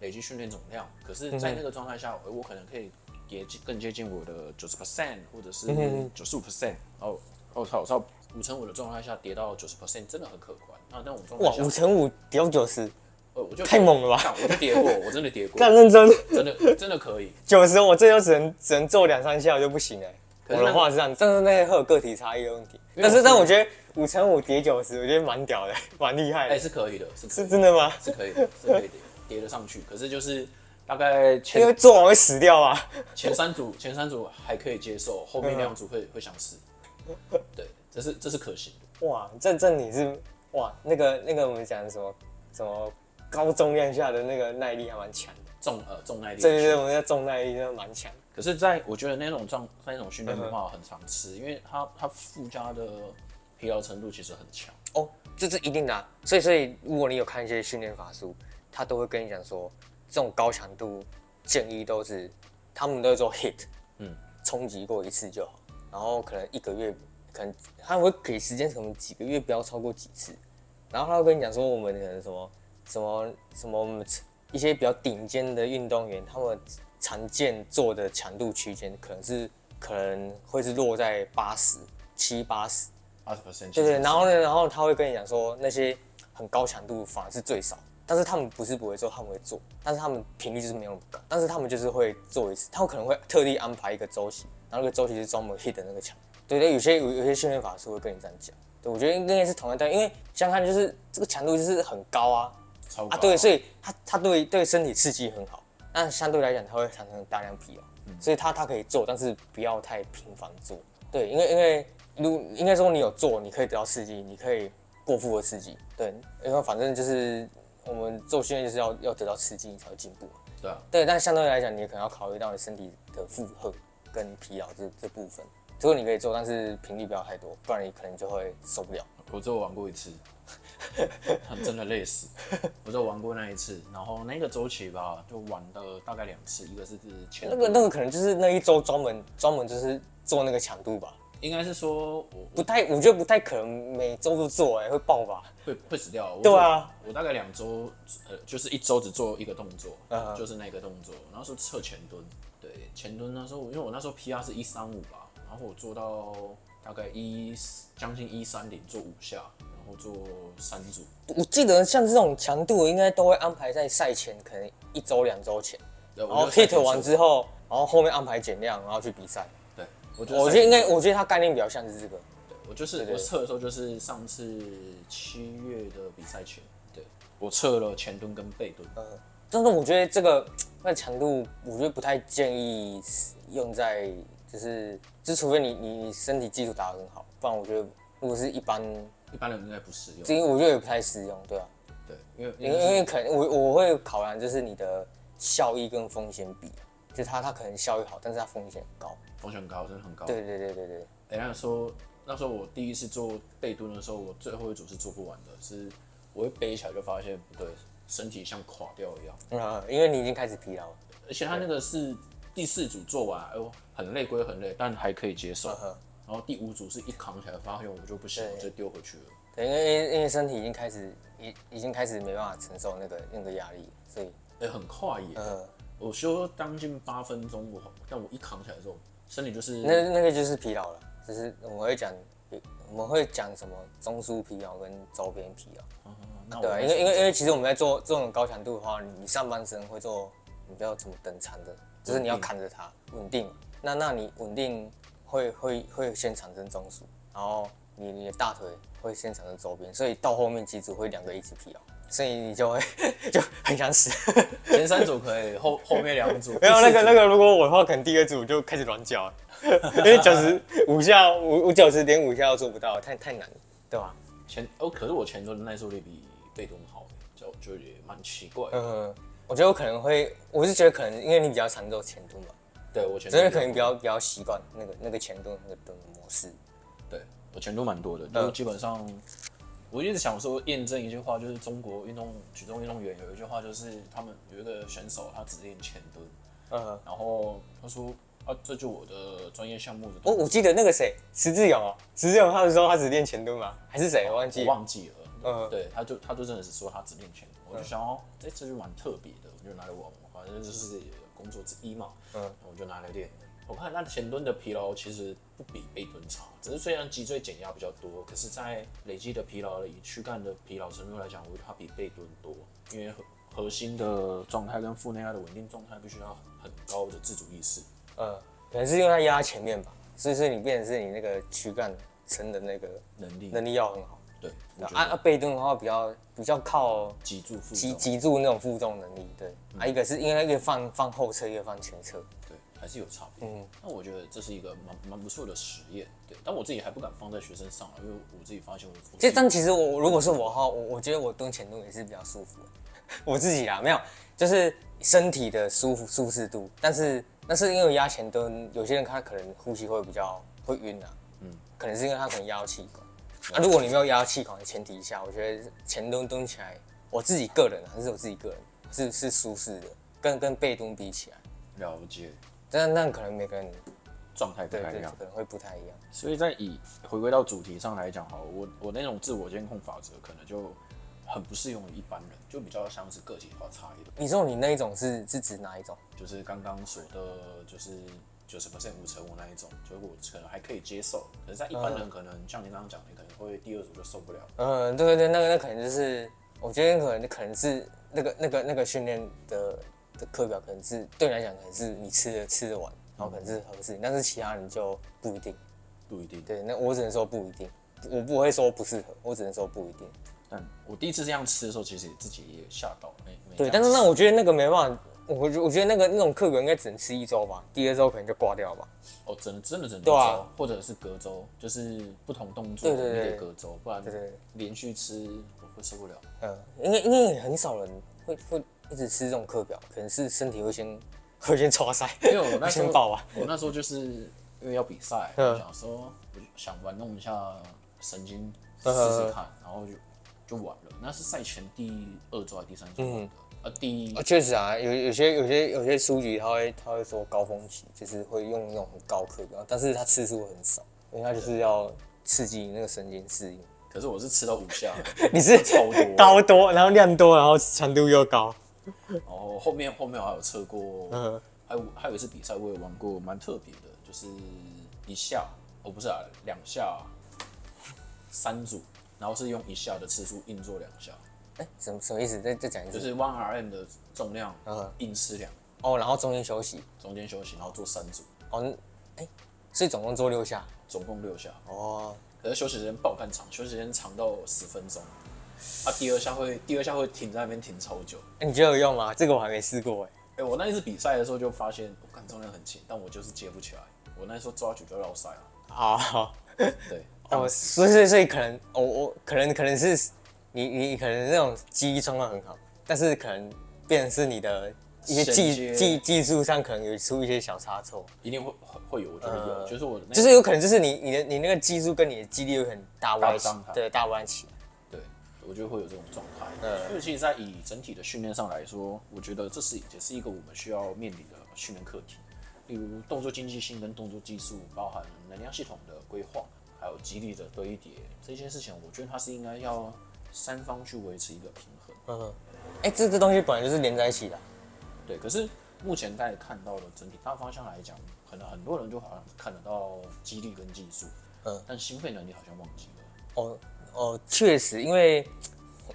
累积训练总量，可是，在那个状态下，我可能可以也更接近我的九十 percent 或者是九十五 percent。哦我操！我操，五乘五的状态下跌到九十 percent 真的很可观。那那种状态哇，五乘五跌到九十。我就太猛了吧！我就跌过，我真的跌过。干认真，真的真的可以。九十，我最多只能只能做两三下，我就不行哎。我的话是这样，但是那些会有个体差异的问题。但是但我觉得五乘五叠九十，我觉得蛮屌的，蛮厉害的。哎，是可以的，是是真的吗？是可以的，是可以叠叠得上去。可是就是大概前因为做完会死掉啊。前三组前三组还可以接受，后面两组会会想死。对，这是这是可行的。哇，这这你是哇，那个那个我们讲的什么什么？高重量下的那个耐力还蛮强的，重呃重耐力，对对对，我们叫重耐力，真的蛮强。可是，在我觉得那种状那种训练的话，很常吃，因为它它附加的疲劳程度其实很强。哦，这是一定的啊。所以所以，如果你有看一些训练法书，他都会跟你讲说，这种高强度建议都是他们都做 hit，嗯，冲击过一次就好，然后可能一个月，可能他会给时间，可能几个月不要超过几次，然后他会跟你讲说，我们可能什么。什么什么一些比较顶尖的运动员，他们常见做的强度区间可能是可能会是落在八十七八十八十 percent，对对。然后呢，然后他会跟你讲说，那些很高强度反而是最少，但是他们不是不会做，他们会做，但是他们频率就是没有那么高，但是他们就是会做一次，他们可能会特地安排一个周期，然后那个周期是专门 hit 的那个强。对对，有些有有些训练法师会跟你这样讲，对，我觉得应该是同样的，因为相看就是这个强度就是很高啊。啊，对，所以它它对对身体刺激很好，但相对来讲它会产生大量疲劳，嗯、所以它它可以做，但是不要太频繁做。对，因为因为如应该说你有做，你可以得到刺激，你可以过负荷刺激。对，因为反正就是我们做训练就是要要得到刺激，你才会进步。对啊。对，但相对来讲，你也可能要考虑到你身体的负荷跟疲劳这这部分。这个你可以做，但是频率不要太多，不然你可能就会受不了。我只有玩过一次。真的累死！我就玩过那一次，然后那个周期吧，就玩了大概两次，一个是前那个那个可能就是那一周专门专门就是做那个强度吧，应该是说我不太，我觉得不太可能每周都做，哎，会爆吧？会会死掉。对啊，我大概两周，呃，就是一周只做一个动作，嗯就是那个动作。然后说侧前蹲，对，前蹲那时候，因为我那时候 PR 是一三五吧，然后我做到大概一将近一三零，做五下，然后做三组。我记得像这种强度，应该都会安排在赛前，可能一周两周前，然后 hit 完之后，然后后面安排减量，然后去比赛。对，我觉得我觉得应该，我觉得它概念比较像是这个。对，我就是我测的时候，就是上次七月的比赛前，对我测了前蹲跟背蹲。嗯，但是我觉得这个那强度，我觉得不太建议用在，就是就除非你你你身体基础打得很好，不然我觉得如果是一般一般人应该不适用。这因为我觉得也不太适用，对啊。对，因为因为因为可能我我会考量就是你的效益跟风险比，就它它可能效益好，但是它风险很高。风险很高，真的很高。对对对对对。哎，那说那时候我第一次做背蹲的时候，我最后一组是做不完的，是我会背起来就发现不对，身体像垮掉一样。嗯，因为你已经开始疲劳了。而且他那个是第四组做完，哎呦，很累归很累，但还可以接受。然后第五组是一扛起来发现我就不行，我就丢回去了。对，因为因为身体已经开始已已经开始没办法承受那个那个压力，所以哎很快耶。嗯。我休将近八分钟，我但我一扛起来之后。身体就是那那个就是疲劳了，就是我们会讲，我们会讲什么中枢疲劳跟周边疲劳。对，因为因为因为其实我们在做这种高强度的话，你上半身会做，你不要怎么等长的，就是你要扛着它稳定。那那你稳定会会会先产生中暑，然后你你的大腿会先产生周边，所以到后面几组会两个一起疲劳。所以你就会 就很想死。前三组可以，后后面两组没有那个那个。如果我的话，可能第二组就开始软脚了，因为九十五下五五九十点五下都做不到，太太难了，对吧？前哦，可是我前蹲的耐受力比背蹲好，就就也蛮奇怪。嗯，我觉得我可能会，我是觉得可能因为你比较常做前蹲嘛。对，我前蹲。所以可能比较比较习惯那个那个前蹲那个蹲模式。对，我前蹲蛮多的，就基本上。我一直想说验证一句话，就是中国运动举重运动员有一句话，就是他们有一个选手，他只练前蹲，嗯，然后他说啊，这就我的专业项目的。哦，我记得那个谁，石志勇哦，石志勇他是说他只练前蹲吗？还是谁？我忘记，我忘记了。嗯，对，他就他就真的是说他只练前蹲，我就想哦，这这就蛮特别的，我就拿来玩，反正就是工作之一嘛，嗯，我就拿来练。我看那前蹲的疲劳其实不比背蹲差，只是虽然脊椎减压比较多，可是，在累积的疲劳以躯干的疲劳程度来讲，我觉得它比背蹲多，因为核核心的状态跟腹内压的稳定状态必须要很高的自主意识。呃、嗯，可能是因为它压前面吧，所以说你变成是你那个躯干撑的那个能力能力要很好。对，啊啊，背蹲的话比较比较靠脊柱负脊脊柱那种负重能力。对，嗯、啊，一个是因为一个放放后侧，一个放前侧。还是有差别，嗯，那我觉得这是一个蛮蛮不错的实验，对，但我自己还不敢放在学生上，因为我自己发现我，其实但其实我如果是我哈，我我觉得我蹲前蹲也是比较舒服，我自己啊，没有，就是身体的舒服舒适度，但是那是因为压前蹲，有些人他可能呼吸会比较会晕啊，嗯，可能是因为他可能压到气管，啊，如果你没有压到气管的前提下，我觉得前蹲蹲起来，我自己个人还是我自己个人是是舒适的，跟跟背蹲比起来，了解。但但可能每个人状态不太一样，可能会不太一样。所以在以回归到主题上来讲，哈，我我那种自我监控法则可能就很不适用于一般人，就比较像是个体化差异的。你说你那一种是是指哪一种？就是刚刚说的，就是九十 percent 五成五那一种，就是我可能还可以接受。可是，在一般人可能、嗯、像您刚刚讲，的可能会第二组就受不了。嗯，对对对，那个那可能就是，我觉得可能可能是那个那个那个训练的。的课表可能是对你来讲，可能是你吃的吃得完，然后可能是合适，但是其他人就不一定，不一定。对，那我只能说不一定，我不会说不适合，我只能说不一定。但我第一次这样吃的时候，其实自己也吓到了。对，但是那我觉得那个没办法，我我觉得那个那种课表应该只能吃一周吧，第二周可能就挂掉吧。哦，真真的真的。对啊，或者是隔周，就是不同动作，对对对，隔周，不然对对连续吃我会受不了。嗯，因为因为很少人会会。一直吃这种课表，可能是身体会先会先剉赛，因为我那时候爆啊，我那时候就是因为要比赛，我想说我就想玩弄一下神经试试看，然后就就玩了。那是赛前第二周还是第三周的？嗯，啊，第一，啊确实啊，有有些有些有些书籍他会他会说高峰期就是会用那种很高课表，但是他次数很少。因为它就是要刺激你那个神经适应。可是我是吃到五下，你是超多高多，然后量多，然后强度又高。然后后面后面我还有测过，嗯，还有还有一次比赛我也玩过，蛮特别的，就是一下哦不是啊，两下三组，然后是用一下的次数硬做两下。哎、欸，什么什么意思？再再讲一次。就是 one RM 的重量，嗯，硬吃两。哦，然后中间休息，中间休息，然后做三组。哦，哎、欸，所以总共做六下。总共六下。哦。可是休息时间爆干长，休息时间长到十分钟。啊，第二下会，第二下会停在那边停超久。哎、欸，你觉得有用吗？这个我还没试过哎。哎、欸，我那一次比赛的时候就发现，我干重量很轻，但我就是接不起来。我那时候抓举就绕赛了。啊。对。哦，所以所以可能，我、哦、我可能可能是你你可能那种记忆状况很好，但是可能变成是你的一些技技技术上可能有出一些小差错。一定会会有，我觉得有，呃、就是我就是有可能就是你你的你那个技术跟你的肌力有很大弯起，对，大弯起。我觉得会有这种状态，嗯，因为其实，在以整体的训练上来说，我觉得这是也是一个我们需要面临的训练课题。例如动作经济性跟动作技术，包含能量系统的规划，还有肌力的堆叠，这些事情，我觉得它是应该要三方去维持一个平衡。嗯，哎，这这东西本来就是连在一起的。对，可是目前大家看到的整体大方向来讲，可能很多人就好像看得到肌力跟技术，嗯，但心肺能力好像忘记了。哦。哦，确实，因为，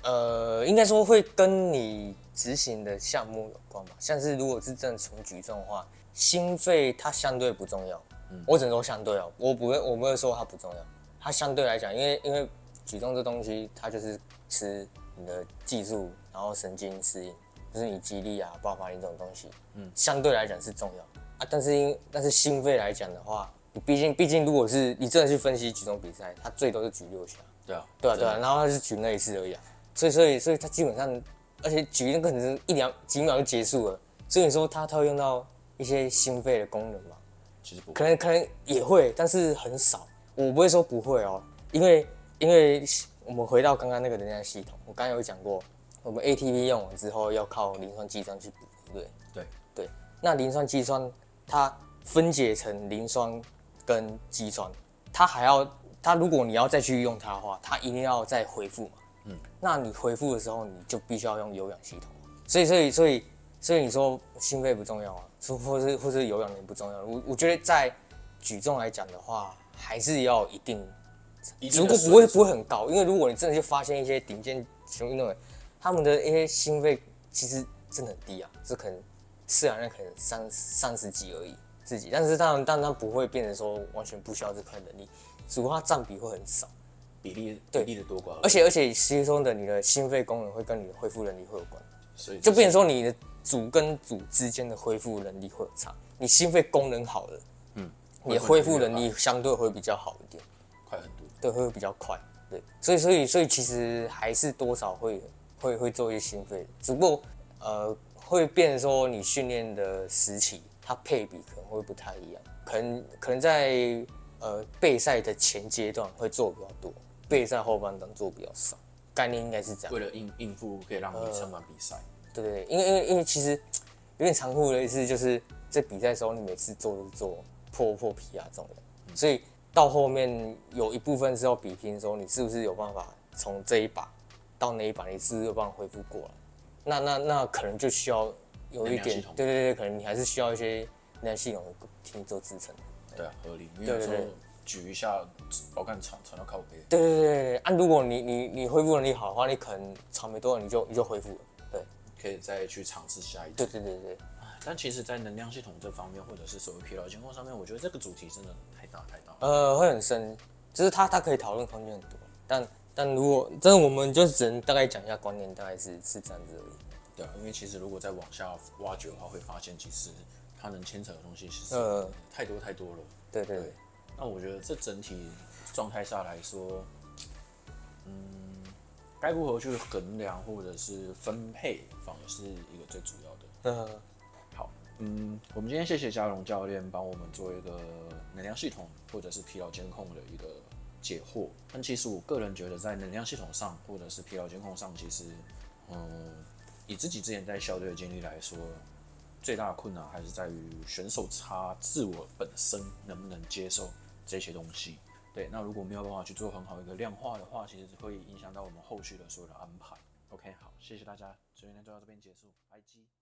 呃，应该说会跟你执行的项目有关吧。像是如果是正纯举重的话，心肺它相对不重要。嗯，我只能说相对哦，我不会，我不会说它不重要。它相对来讲，因为因为举重这东西，它就是吃你的技术，然后神经适应，就是你肌力啊、爆发力这种东西。嗯，相对来讲是重要啊，但是因但是心肺来讲的话，你毕竟毕竟如果是你真的去分析举重比赛，它最多是举六下。对啊，对啊，对啊，然后他是举那一次而已啊，所以，所以，所以他基本上，而且举那个可能是一两几秒就结束了，所以你说他他会用到一些心肺的功能吗？其实不，可能可能也会，但是很少。我不会说不会哦，因为因为我们回到刚刚那个能量系统，我刚刚有讲过，我们 ATP 用完之后要靠磷酸肌酸去补，对不对？对对，那磷酸肌酸它分解成磷酸跟肌酸，它还要。它如果你要再去用它的话，它一定要再回复嘛。嗯，那你回复的时候，你就必须要用有氧系统。所以，所以，所以，所以你说心肺不重要啊，说或是或是有氧也不重要。我我觉得在举重来讲的话，还是要一定，如果不会不会很高，因为如果你真的去发现一些顶尖体育运动员，他们的一些心肺其实真的很低啊，这可能自然可能三三十几而已自己，但是当然，当然不会变成说完全不需要这块能力。只不过它占比会很少，比例对比例的多寡，而且而且吸收的你的心肺功能会跟你的恢复能力会有关，所以就变成说你的组跟组之间的恢复能力会有差。你心肺功能好了，嗯，你的恢复能力相对会比较好一点，对，会比较快，对，所以所以所以其实还是多少会会会做一些心肺，只不过呃会变成说你训练的时期它配比可能会不太一样，可能可能在。呃，备赛的前阶段会做比较多，备赛后半段做比较少，概念应该是这样。为了应应付，可以让你撑完比赛。对对对，因为因为因为其实有点残酷的意思，就是在比赛的时候，你每次做都做破破皮啊这种的，嗯、所以到后面有一部分是要比拼的时候，你是不是有办法从这一把到那一把，你是不是有办法恢复过来？那那那可能就需要有一点，对对对，可能你还是需要一些能量系统替你做支撑。对啊，合理。因为有时候举一下，我看传传到靠背。对对对对，啊，如果你你你恢复能力好的话，你可能长没多久你就你就恢复了。对，可以再去尝试下一次。对对对对。但其实，在能量系统这方面，或者是所谓疲劳监控上面，我觉得这个主题真的太大太大。呃，会很深，就是它它可以讨论空间很多。但但如果真的，我们就只能大概讲一下观念，大概是是这样子而已。对啊，因为其实如果再往下挖掘的话，会发现其实。它能牵扯的东西其实呃太多太多了。对对对。那我觉得这整体状态下来说，嗯，该如何去衡量或者是分配，反而是一个最主要的。嗯。嗯，我们今天谢谢嘉荣教练帮我们做一个能量系统或者是疲劳监控的一个解惑。但其实我个人觉得，在能量系统上或者是疲劳监控上，其实，嗯，以自己之前在校队的经历来说。最大的困难还是在于选手他自我本身能不能接受这些东西。对，那如果没有办法去做很好一个量化的话，其实会影响到我们后续的所有的安排。OK，好，谢谢大家，今天就到这边结束，拜拜。